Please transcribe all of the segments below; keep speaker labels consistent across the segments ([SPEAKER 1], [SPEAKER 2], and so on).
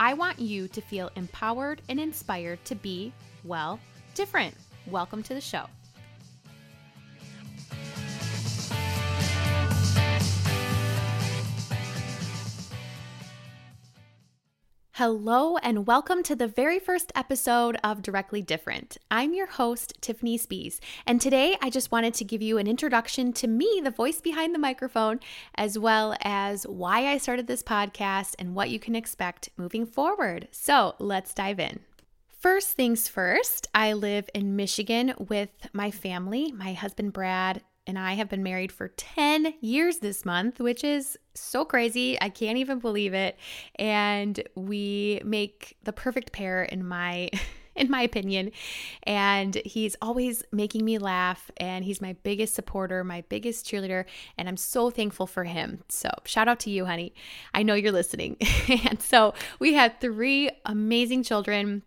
[SPEAKER 1] I want you to feel empowered and inspired to be, well, different. Welcome to the show. Hello, and welcome to the very first episode of Directly Different. I'm your host, Tiffany Spees, and today I just wanted to give you an introduction to me, the voice behind the microphone, as well as why I started this podcast and what you can expect moving forward. So let's dive in. First things first, I live in Michigan with my family. My husband Brad and I have been married for 10 years this month, which is so crazy. I can't even believe it. And we make the perfect pair in my in my opinion. And he's always making me laugh and he's my biggest supporter, my biggest cheerleader, and I'm so thankful for him. So, shout out to you, honey. I know you're listening. and so, we had three amazing children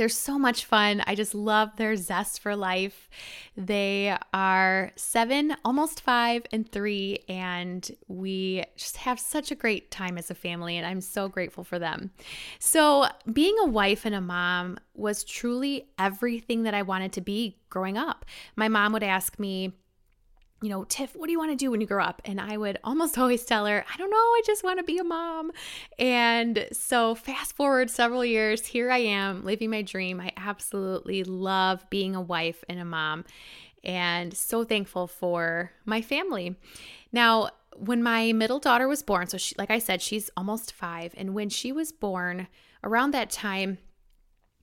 [SPEAKER 1] they're so much fun. I just love their zest for life. They are seven, almost five, and three, and we just have such a great time as a family, and I'm so grateful for them. So, being a wife and a mom was truly everything that I wanted to be growing up. My mom would ask me, you know, Tiff, what do you want to do when you grow up? And I would almost always tell her, I don't know, I just want to be a mom. And so, fast forward several years, here I am living my dream. I absolutely love being a wife and a mom, and so thankful for my family. Now, when my middle daughter was born, so she, like I said, she's almost five, and when she was born, around that time,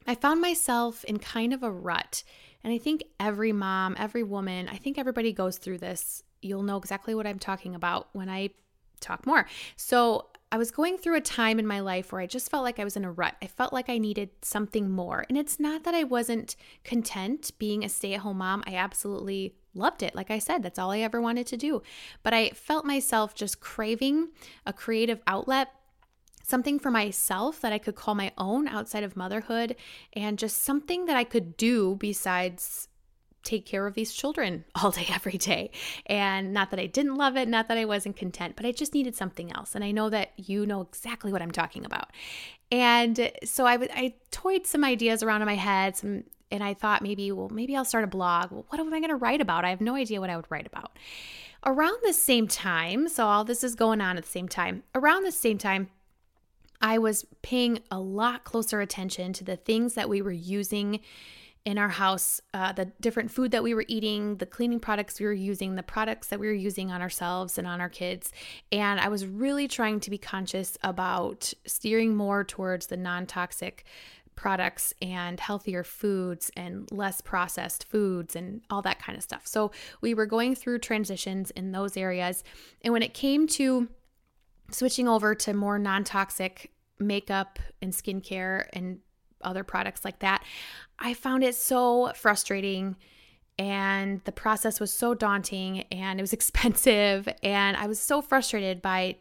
[SPEAKER 1] I found myself in kind of a rut and I think every mom, every woman, I think everybody goes through this. You'll know exactly what I'm talking about when I talk more. So, I was going through a time in my life where I just felt like I was in a rut. I felt like I needed something more. And it's not that I wasn't content being a stay at home mom. I absolutely loved it. Like I said, that's all I ever wanted to do. But I felt myself just craving a creative outlet something for myself that I could call my own outside of motherhood, and just something that I could do besides take care of these children all day, every day. And not that I didn't love it, not that I wasn't content, but I just needed something else. And I know that you know exactly what I'm talking about. And so I, I toyed some ideas around in my head, some, and I thought maybe, well, maybe I'll start a blog. Well, what am I going to write about? I have no idea what I would write about. Around the same time, so all this is going on at the same time, around the same time, I was paying a lot closer attention to the things that we were using in our house, uh, the different food that we were eating, the cleaning products we were using, the products that we were using on ourselves and on our kids. And I was really trying to be conscious about steering more towards the non toxic products and healthier foods and less processed foods and all that kind of stuff. So we were going through transitions in those areas. And when it came to switching over to more non toxic makeup and skincare and other products like that, I found it so frustrating. And the process was so daunting and it was expensive. And I was so frustrated by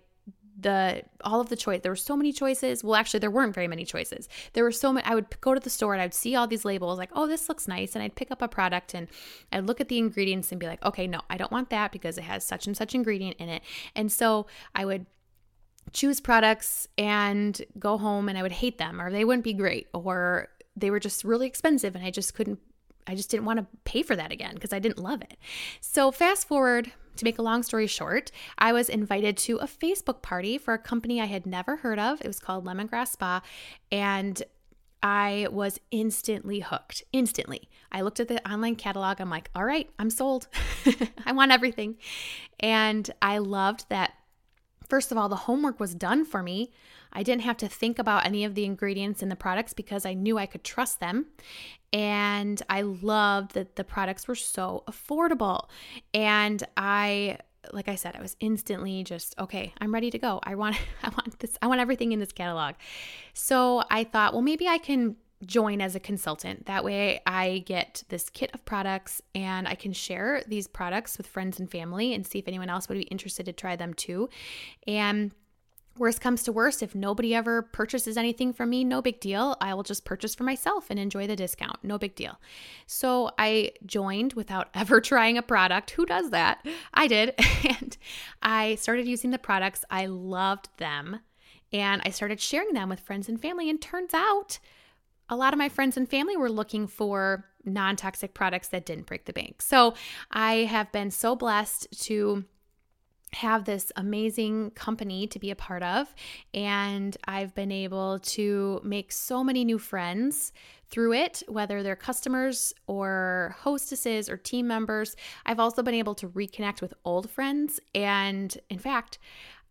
[SPEAKER 1] the all of the choice. There were so many choices. Well actually there weren't very many choices. There were so many i would go to the store and i'd see all these labels like oh this looks nice. And i'd pick up a product and i'd look at the ingredients and be like okay no i don't want that because it has such and such ingredient in it. And so i would choose products and go home and I would hate them or they wouldn't be great or they were just really expensive and I just couldn't I just didn't want to pay for that again because I didn't love it. So fast forward to make a long story short, I was invited to a Facebook party for a company I had never heard of. It was called Lemongrass Spa and I was instantly hooked. Instantly. I looked at the online catalog. I'm like, all right, I'm sold. I want everything. And I loved that First of all, the homework was done for me. I didn't have to think about any of the ingredients in the products because I knew I could trust them. And I loved that the products were so affordable. And I like I said, I was instantly just, okay, I'm ready to go. I want I want this I want everything in this catalog. So I thought, well, maybe I can join as a consultant. That way I get this kit of products and I can share these products with friends and family and see if anyone else would be interested to try them too. And Worst comes to worst, if nobody ever purchases anything from me, no big deal. I will just purchase for myself and enjoy the discount. No big deal. So I joined without ever trying a product. Who does that? I did. And I started using the products. I loved them. And I started sharing them with friends and family. And turns out a lot of my friends and family were looking for non toxic products that didn't break the bank. So I have been so blessed to have this amazing company to be a part of. And I've been able to make so many new friends through it, whether they're customers or hostesses or team members. I've also been able to reconnect with old friends. And in fact,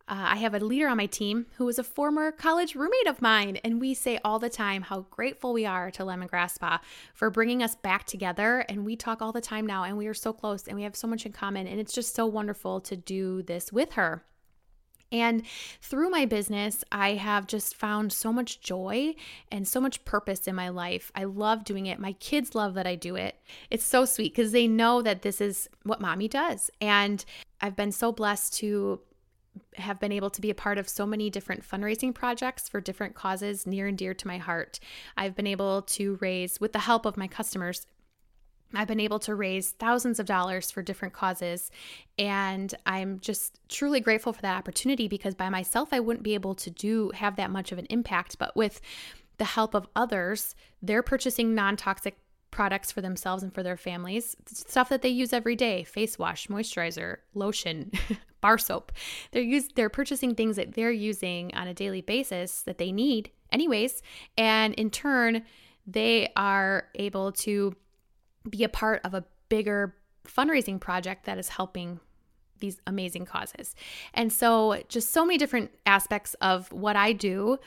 [SPEAKER 1] uh, I have a leader on my team who is a former college roommate of mine, and we say all the time how grateful we are to Lemongrass Spa for bringing us back together. And we talk all the time now, and we are so close and we have so much in common. And it's just so wonderful to do this with her. And through my business, I have just found so much joy and so much purpose in my life. I love doing it. My kids love that I do it. It's so sweet because they know that this is what mommy does. And I've been so blessed to have been able to be a part of so many different fundraising projects for different causes near and dear to my heart. I've been able to raise, with the help of my customers, I've been able to raise thousands of dollars for different causes. And I'm just truly grateful for that opportunity because by myself, I wouldn't be able to do have that much of an impact. But with the help of others, they're purchasing non toxic products for themselves and for their families, stuff that they use every day face wash, moisturizer, lotion, bar soap. They're use they're purchasing things that they're using on a daily basis that they need anyways, and in turn, they are able to be a part of a bigger fundraising project that is helping these amazing causes. And so just so many different aspects of what I do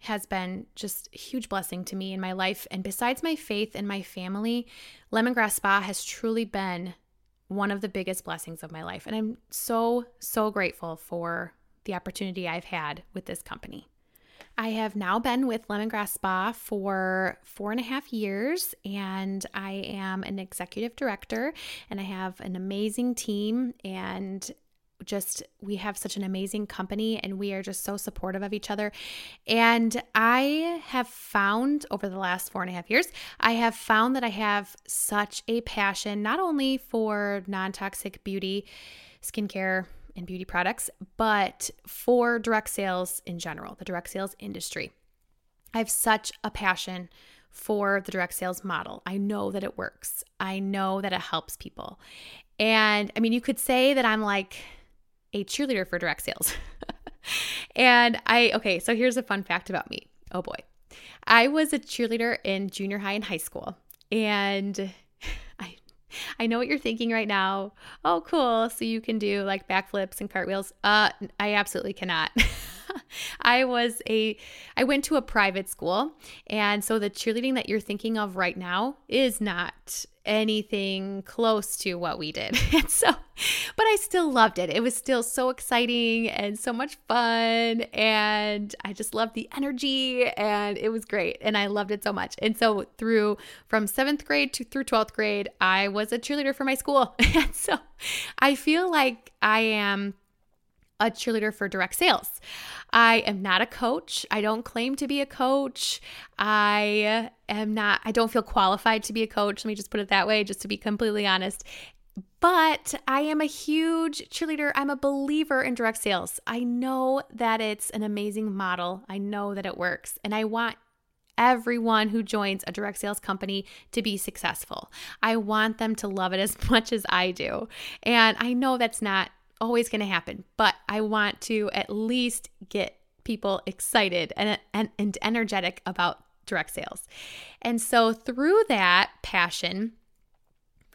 [SPEAKER 1] has been just a huge blessing to me in my life. And besides my faith and my family, Lemongrass Spa has truly been one of the biggest blessings of my life. And I'm so, so grateful for the opportunity I've had with this company. I have now been with Lemongrass Spa for four and a half years, and I am an executive director, and I have an amazing team. And just we have such an amazing company and we are just so supportive of each other and i have found over the last four and a half years i have found that i have such a passion not only for non-toxic beauty skincare and beauty products but for direct sales in general the direct sales industry i have such a passion for the direct sales model. I know that it works. I know that it helps people. And I mean, you could say that I'm like a cheerleader for direct sales. and I, okay, so here's a fun fact about me. Oh boy. I was a cheerleader in junior high and high school. And I I know what you're thinking right now. Oh, cool. So you can do like backflips and cartwheels. Uh I absolutely cannot. I was a I went to a private school and so the cheerleading that you're thinking of right now is not anything close to what we did. And so, but I still loved it. It was still so exciting and so much fun. And I just loved the energy and it was great. And I loved it so much. And so, through from seventh grade to through 12th grade, I was a cheerleader for my school. And so, I feel like I am a cheerleader for direct sales. I am not a coach. I don't claim to be a coach. I am not, I don't feel qualified to be a coach. Let me just put it that way, just to be completely honest. But I am a huge cheerleader. I'm a believer in direct sales. I know that it's an amazing model. I know that it works. And I want everyone who joins a direct sales company to be successful. I want them to love it as much as I do. And I know that's not always going to happen, but I want to at least get people excited and, and, and energetic about direct sales. And so through that passion,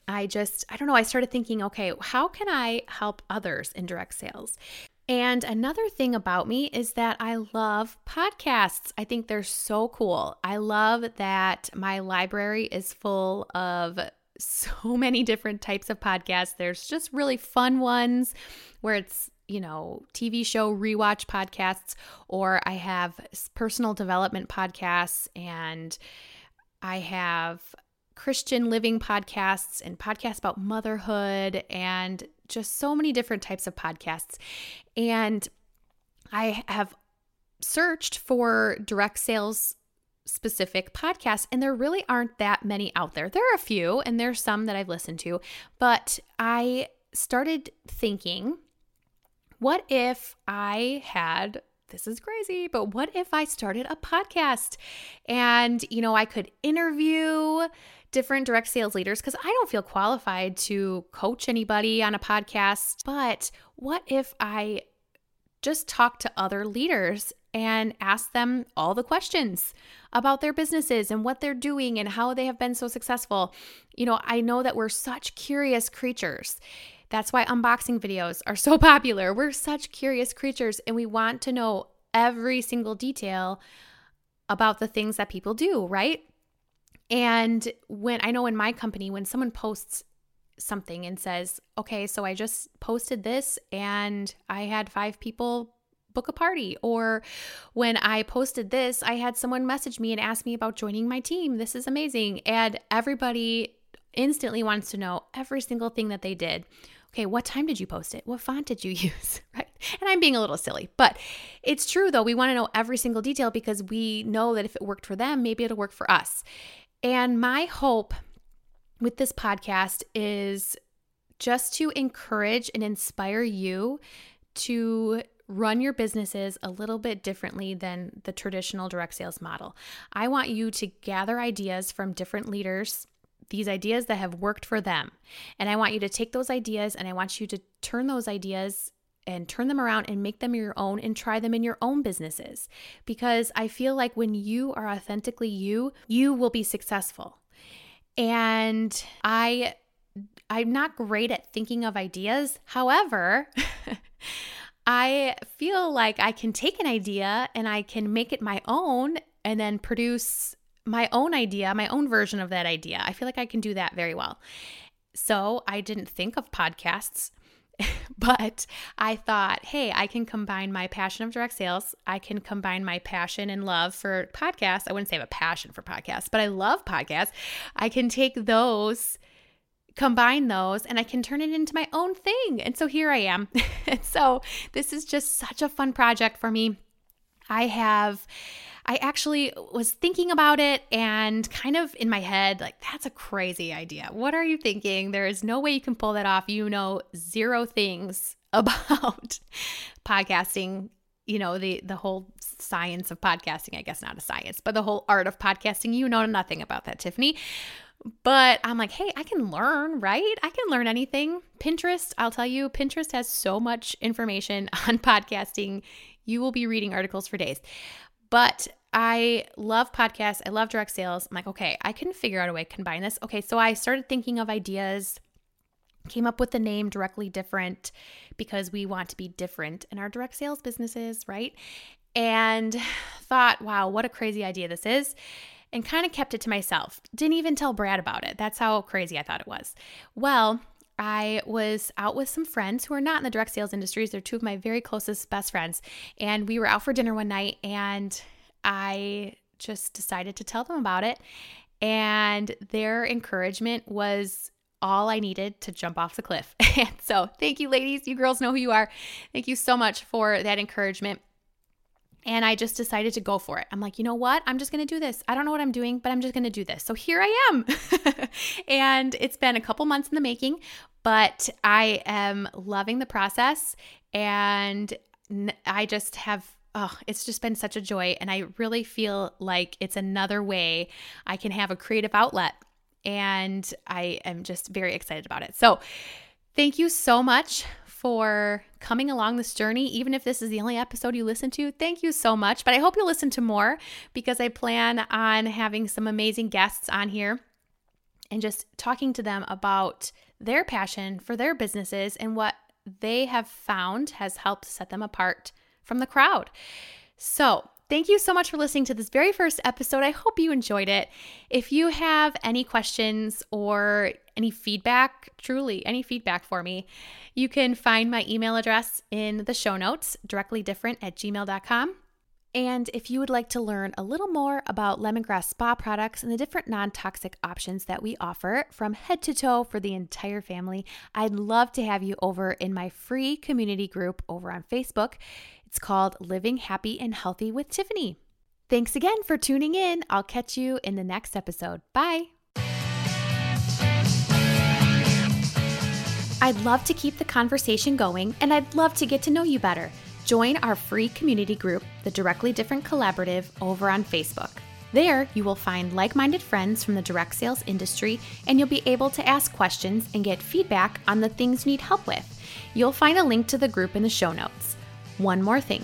[SPEAKER 1] I just, I don't know, I started thinking, okay, how can I help others in direct sales? And another thing about me is that I love podcasts. I think they're so cool. I love that my library is full of so many different types of podcasts. There's just really fun ones where it's you know, TV show rewatch podcasts, or I have personal development podcasts, and I have Christian living podcasts and podcasts about motherhood, and just so many different types of podcasts. And I have searched for direct sales specific podcasts, and there really aren't that many out there. There are a few, and there's some that I've listened to, but I started thinking what if I had this is crazy, but what if I started a podcast and, you know, I could interview different direct sales leaders because I don't feel qualified to coach anybody on a podcast. But what if I just talk to other leaders and ask them all the questions about their businesses and what they're doing and how they have been so successful? You know, I know that we're such curious creatures. That's why unboxing videos are so popular. We're such curious creatures and we want to know every single detail about the things that people do, right? And when I know in my company, when someone posts something and says, okay, so I just posted this and I had five people book a party. Or when I posted this, I had someone message me and ask me about joining my team. This is amazing. And everybody instantly wants to know every single thing that they did okay, what time did you post it? What font did you use? right. And I'm being a little silly, but it's true though. We want to know every single detail because we know that if it worked for them, maybe it'll work for us. And my hope with this podcast is just to encourage and inspire you to run your businesses a little bit differently than the traditional direct sales model. I want you to gather ideas from different leaders these ideas that have worked for them. And I want you to take those ideas and I want you to turn those ideas and turn them around and make them your own and try them in your own businesses. Because I feel like when you are authentically you, you will be successful. And I I'm not great at thinking of ideas. However, I feel like I can take an idea and I can make it my own and then produce my own idea, my own version of that idea. I feel like I can do that very well. So I didn't think of podcasts, but I thought, hey, I can combine my passion of direct sales. I can combine my passion and love for podcasts. I wouldn't say I have a passion for podcasts, but I love podcasts. I can take those combine those and I can turn it into my own thing. And so here I am. so this is just such a fun project for me. I have I actually was thinking about it and kind of in my head, like, that's a crazy idea. What are you thinking? There is no way you can pull that off. You know zero things about podcasting, you know, the the whole science of podcasting, I guess not a science, but the whole art of podcasting. You know nothing about that, Tiffany. But I'm like, hey, I can learn, right? I can learn anything. Pinterest, I'll tell you, Pinterest has so much information on podcasting. You will be reading articles for days. But I love podcasts. I love direct sales. I'm like, okay, I can figure out a way to combine this. Okay, so I started thinking of ideas, came up with the name directly different because we want to be different in our direct sales businesses, right? And thought, wow, what a crazy idea this is. And kind of kept it to myself. Didn't even tell Brad about it. That's how crazy I thought it was. Well, I was out with some friends who are not in the direct sales industries. They're two of my very closest best friends. And we were out for dinner one night and I just decided to tell them about it. And their encouragement was all I needed to jump off the cliff. and so, thank you, ladies. You girls know who you are. Thank you so much for that encouragement. And I just decided to go for it. I'm like, you know what? I'm just going to do this. I don't know what I'm doing, but I'm just going to do this. So here I am. and it's been a couple months in the making, but I am loving the process. And I just have oh, it's just been such a joy. And I really feel like it's another way I can have a creative outlet. And I am just very excited about it. So, thank you so much for coming along this journey. Even if this is the only episode you listen to, thank you so much. But I hope you'll listen to more because I plan on having some amazing guests on here and just talking to them about their passion for their businesses and what they have found has helped set them apart from the crowd. So, thank you so much for listening to this very first episode. I hope you enjoyed it. If you have any questions or any feedback, truly any feedback for me, you can find my email address in the show notes, directlydifferent at gmail.com. And if you would like to learn a little more about lemongrass spa products and the different non toxic options that we offer from head to toe for the entire family, I'd love to have you over in my free community group over on Facebook. It's called Living Happy and Healthy with Tiffany. Thanks again for tuning in. I'll catch you in the next episode. Bye. I'd love to keep the conversation going and I'd love to get to know you better. Join our free community group, the Directly Different Collaborative, over on Facebook. There, you will find like minded friends from the direct sales industry, and you'll be able to ask questions and get feedback on the things you need help with. You'll find a link to the group in the show notes. One more thing